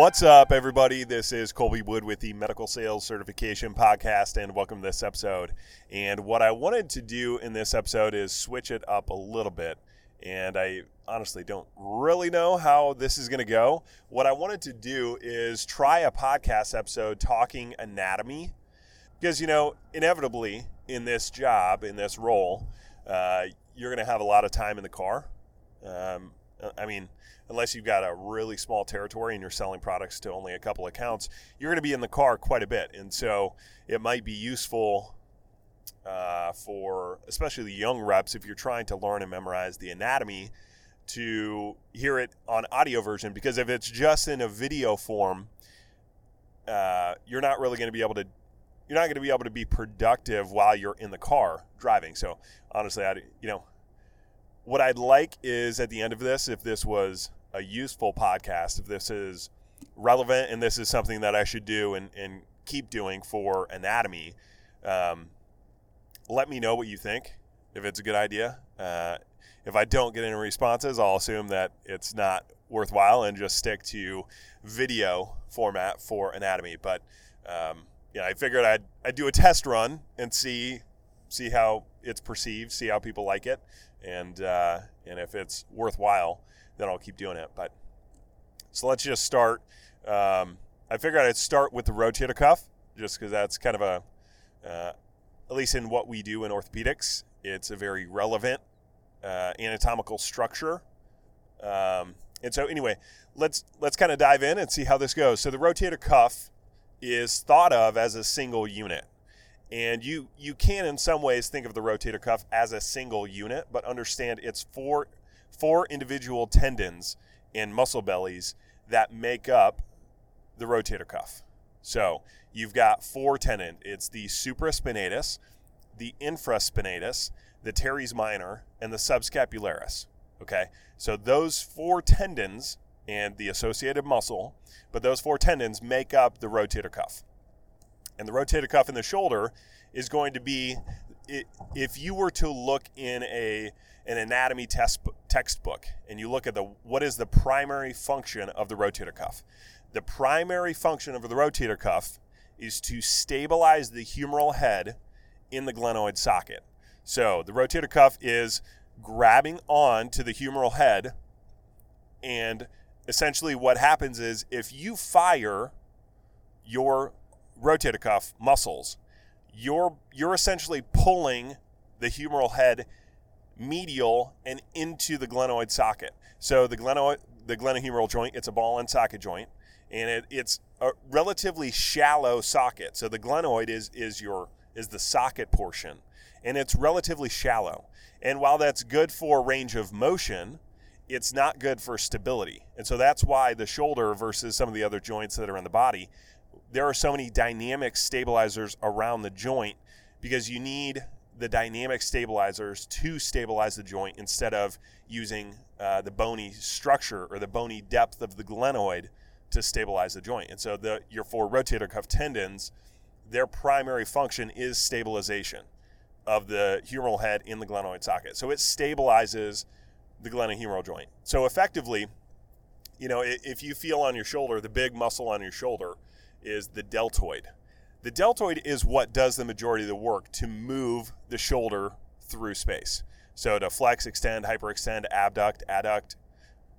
What's up, everybody? This is Kolby Wood with the Medical Sales Certification Podcast, and welcome to this episode. And what I wanted to do in this episode is switch it up a little bit. And I honestly don't really know how this is going to go. What I wanted to do is try a podcast episode talking anatomy. Because, you know, inevitably in this job, in this role, uh, you're going to have a lot of time in the car. Um, I mean, unless you've got a really small territory and you're selling products to only a couple accounts, you're going to be in the car quite a bit. And so it might be useful uh, for especially the young reps if you're trying to learn and memorize the anatomy to hear it on audio version because if it's just in a video form, uh, you're not really going to be able to you're not going to be able to be productive while you're in the car driving. So honestly, I you know what I'd like is at the end of this, if this was a useful podcast, if this is relevant and this is something that I should do and, and keep doing for anatomy, um, let me know what you think. If it's a good idea, uh, if I don't get any responses, I'll assume that it's not worthwhile and just stick to video format for anatomy. But um, yeah, I figured I'd I'd do a test run and see see how it's perceived, see how people like it, and uh, and if it's worthwhile then I'll keep doing it. But so let's just start. Um, I figured I'd start with the rotator cuff, just because that's kind of a, uh, at least in what we do in orthopedics, it's a very relevant uh, anatomical structure. Um, and so anyway, let's let's kind of dive in and see how this goes. So the rotator cuff is thought of as a single unit. And you you can in some ways think of the rotator cuff as a single unit, but understand it's four four individual tendons and muscle bellies that make up the rotator cuff. So you've got four tendons. It's the supraspinatus, the infraspinatus, the teres minor, and the subscapularis. Okay, so those four tendons and the associated muscle, but those four tendons make up the rotator cuff. And the rotator cuff in the shoulder is going to be, if you were to look in a an anatomy test textbook and you look at the what is the primary function of the rotator cuff? The primary function of the rotator cuff is to stabilize the humeral head in the glenoid socket. So the rotator cuff is grabbing on to the humeral head and essentially what happens is if you fire your rotator cuff muscles you're you're essentially pulling the humeral head medial and into the glenoid socket. So the glenoid, the glenohumeral joint, it's a ball and socket joint, and it, it's a relatively shallow socket. So the glenoid is is your is the socket portion, and it's relatively shallow. And while that's good for range of motion, it's not good for stability. And so that's why the shoulder versus some of the other joints that are in the body, there are so many dynamic stabilizers around the joint because you need the dynamic stabilizers to stabilize the joint instead of using uh, the bony structure or the bony depth of the glenoid to stabilize the joint. And so the your four rotator cuff tendons, their primary function is stabilization of the humeral head in the glenoid socket. So it stabilizes the glenohumeral joint. So effectively, you know, if you feel on your shoulder, the big muscle on your shoulder is the deltoid. The deltoid is what does the majority of the work to move the shoulder through space. So to flex, extend, hyperextend, abduct, adduct,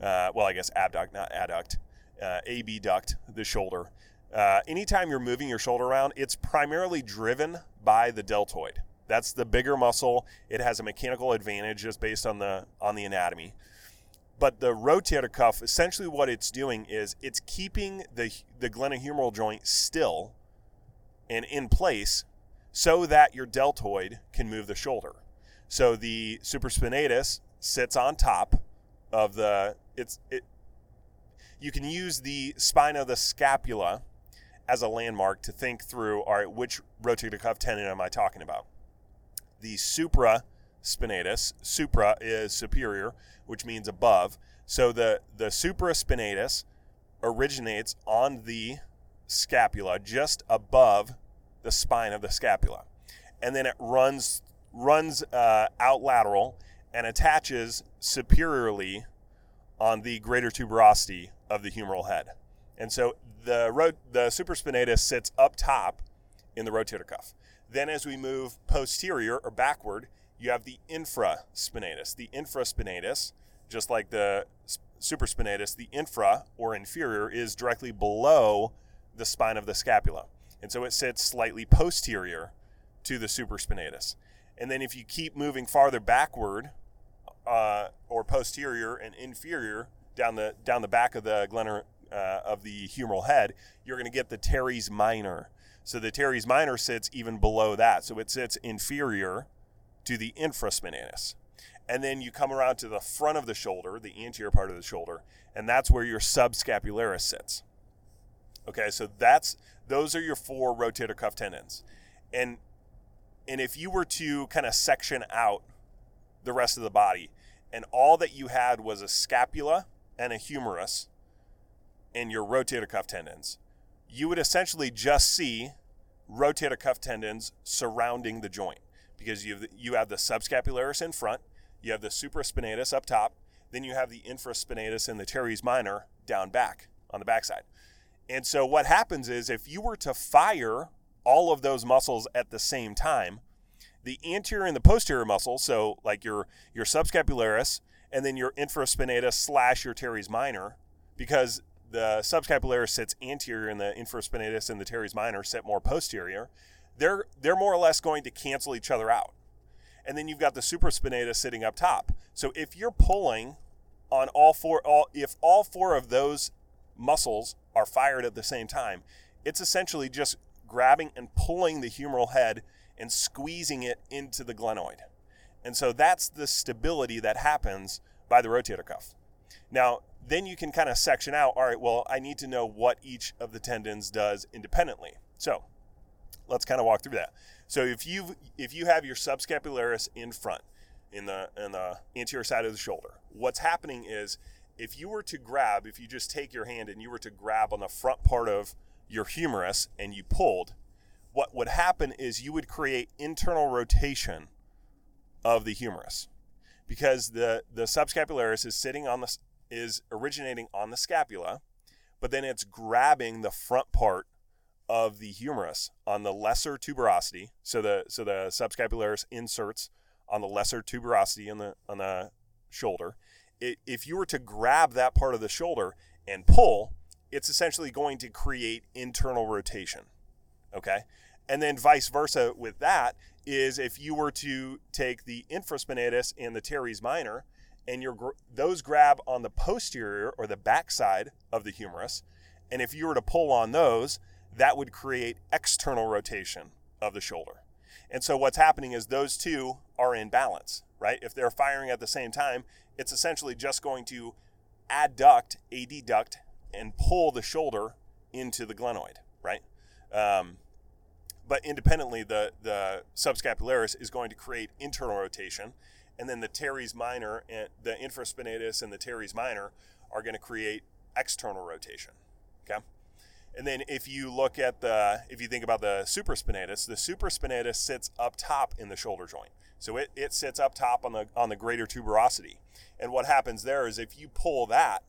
uh, well, I guess abduct, not adduct, uh, abduct the shoulder. Uh, anytime you're moving your shoulder around, it's primarily driven by the deltoid. That's the bigger muscle. It has a mechanical advantage just based on the on the anatomy. But the rotator cuff, essentially, what it's doing is it's keeping the the glenohumeral joint still and in place so that your deltoid can move the shoulder. So the supraspinatus sits on top of the it's it you can use the spine of the scapula as a landmark to think through all right which rotator cuff tendon am I talking about the supraspinatus supra is superior which means above so the the supraspinatus originates on the scapula just above the spine of the scapula and then it runs runs uh, out lateral and attaches superiorly on the greater tuberosity of the humeral head. And so the the supraspinatus sits up top in the rotator cuff. Then as we move posterior or backward, you have the infraspinatus. The infraspinatus, just like the supraspinatus, the infra or inferior is directly below the spine of the scapula. And so it sits slightly posterior to the supraspinatus. And then if you keep moving farther backward uh, or posterior and inferior down the down the back of the glenar uh, of the humeral head, you're going to get the teres minor. So the teres minor sits even below that. So it sits inferior to the infraspinatus. And then you come around to the front of the shoulder, the anterior part of the shoulder, and that's where your subscapularis sits. Okay, so that's those are your four rotator cuff tendons. And and if you were to kind of section out the rest of the body, and all that you had was a scapula and a humerus and your rotator cuff tendons, you would essentially just see rotator cuff tendons surrounding the joint because you have the, you have the subscapularis in front, you have the supraspinatus up top, then you have the infraspinatus and the teres minor down back on the backside. And so what happens is if you were to fire all of those muscles at the same time, the anterior and the posterior muscles, so like your your subscapularis and then your infraspinatus slash your teres minor, because the subscapularis sits anterior and the infraspinatus and the teres minor sit more posterior, they're they're more or less going to cancel each other out. And then you've got the supraspinatus sitting up top. So if you're pulling on all four all if all four of those muscles are fired at the same time, it's essentially just grabbing and pulling the humeral head and squeezing it into the glenoid. And so that's the stability that happens by the rotator cuff. Now, then you can kind of section out all right, well, I need to know what each of the tendons does independently. So let's kind of walk through that. So if you if you have your subscapularis in front, in the in the anterior side of the shoulder, what's happening is if you were to grab, if you just take your hand and you were to grab on the front part of your humerus and you pulled, what would happen is you would create internal rotation of the humerus because the the subscapularis is sitting on the is originating on the scapula, but then it's grabbing the front part of the humerus on the lesser tuberosity. So the so the subscapularis inserts on the lesser tuberosity on the on the shoulder. It, if you were to grab that part of the shoulder and pull, it's essentially going to create internal rotation. Okay. And then vice versa with that is if you were to take the infraspinatus and the teres minor and your those grab on the posterior or the backside of the humerus, and if you were to pull on those, that would create external rotation of the shoulder. And so what's happening is those two are in balance, right? If they're firing at the same time, it's essentially just going to adduct, adduct, and pull the shoulder into the glenoid, right? Um, but independently, the, the subscapularis is going to create internal rotation, and then the teres minor, and the infraspinatus and the teres minor are going to create external rotation. Okay. And then if you look at the, if you think about the supraspinatus, the supraspinatus sits up top in the shoulder joint. So it, it sits up top on the on the greater tuberosity. And what happens there is if you pull that,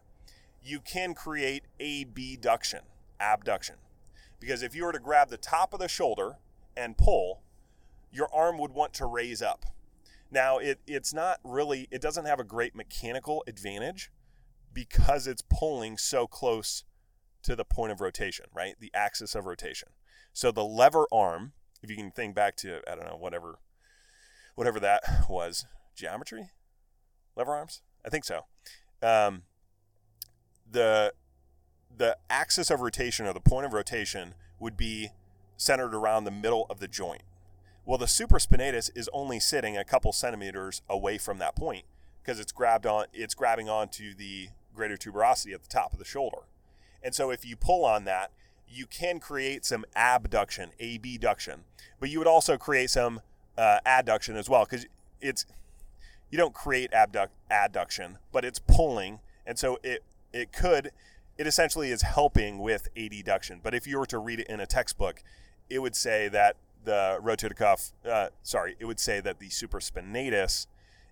you can create abduction, abduction. Because if you were to grab the top of the shoulder and pull, your arm would want to raise up. Now, it, it's not really, it doesn't have a great mechanical advantage because it's pulling so close to the point of rotation, right? The axis of rotation. So the lever arm, if you can think back to, I don't know, whatever, whatever that was, geometry, lever arms, I think so. Um, the the axis of rotation or the point of rotation would be centered around the middle of the joint, Well, the supraspinatus is only sitting a couple centimeters away from that point because it's grabbed on it's grabbing onto the greater tuberosity at the top of the shoulder. And so if you pull on that, you can create some abduction, abduction, but you would also create some uh, adduction as well because it's you don't create abduct, adduction, but it's pulling, and so it it could it essentially is helping with adduction. But if you were to read it in a textbook, it would say that the rotator cuff, uh, sorry, it would say that the supraspinatus,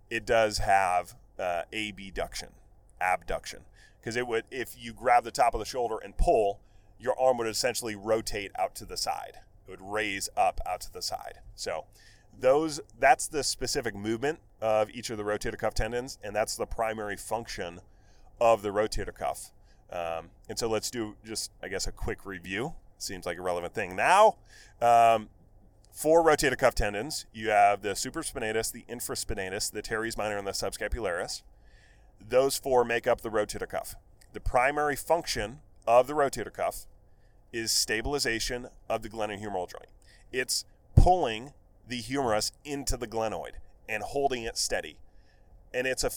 it does have uh, abduction, abduction, because it would if you grab the top of the shoulder and pull, your arm would essentially rotate out to the side. It would raise up out to the side. So those that's the specific movement of each of the rotator cuff tendons, and that's the primary function of the rotator cuff. Um, and so let's do just, I guess, a quick review. Seems like a relevant thing. Now, um, four rotator cuff tendons. You have the supraspinatus, the infraspinatus, the teres minor, and the subscapularis. Those four make up the rotator cuff. The primary function of the rotator cuff is stabilization of the glenohumeral joint. It's pulling the humerus into the glenoid and holding it steady. And it's a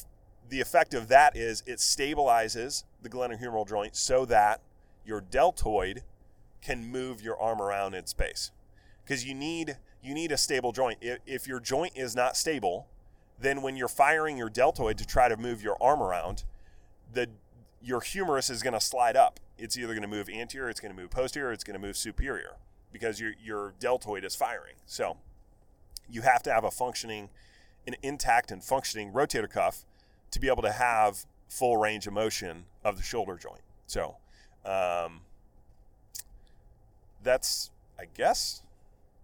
the effect of that is it stabilizes the glenohumeral joint so that your deltoid can move your arm around in space. Because you need you need a stable joint. If, if your joint is not stable, then when you're firing your deltoid to try to move your arm around, the your humerus is going to slide up. It's either going to move anterior, it's going to move posterior, it's going to move superior because your your deltoid is firing. So you have to have a functioning, an intact and functioning rotator cuff to be able to have full range of motion of the shoulder joint. So um, that's, I guess,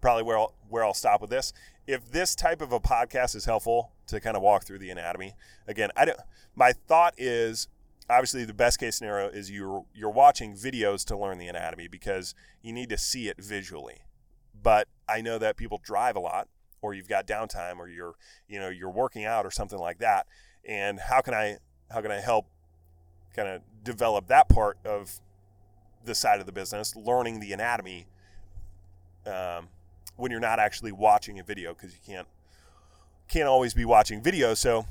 probably where I'll, where I'll stop with this. If this type of a podcast is helpful to kind of walk through the anatomy, again, I don't. My thought is obviously the best case scenario is you're you're watching videos to learn the anatomy because you need to see it visually. But I know that people drive a lot or you've got downtime or you're you know you're working out or something like that and how can I how can I help kind of develop that part of the side of the business, learning the anatomy um, when you're not actually watching a video because you can't can't always be watching video. So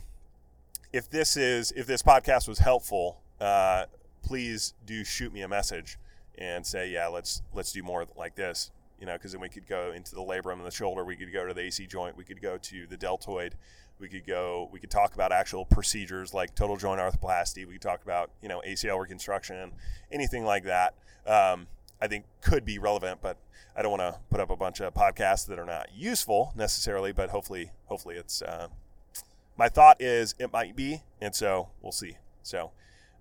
if this is if this podcast was helpful, uh, please do shoot me a message and say, yeah, let's let's do more like this. You know, because then we could go into the labrum and the shoulder. We could go to the AC joint. We could go to the deltoid. We could go. We could talk about actual procedures like total joint arthroplasty. We could talk about you know ACL reconstruction, anything like that. Um, I think could be relevant, but I don't want to put up a bunch of podcasts that are not useful necessarily. But hopefully, hopefully it's. Uh, my thought is it might be, and so we'll see. So.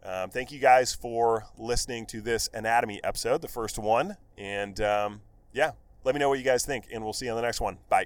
Um, thank you guys for listening to this anatomy episode, the first one. And um, yeah, let me know what you guys think, and we'll see you on the next one. Bye.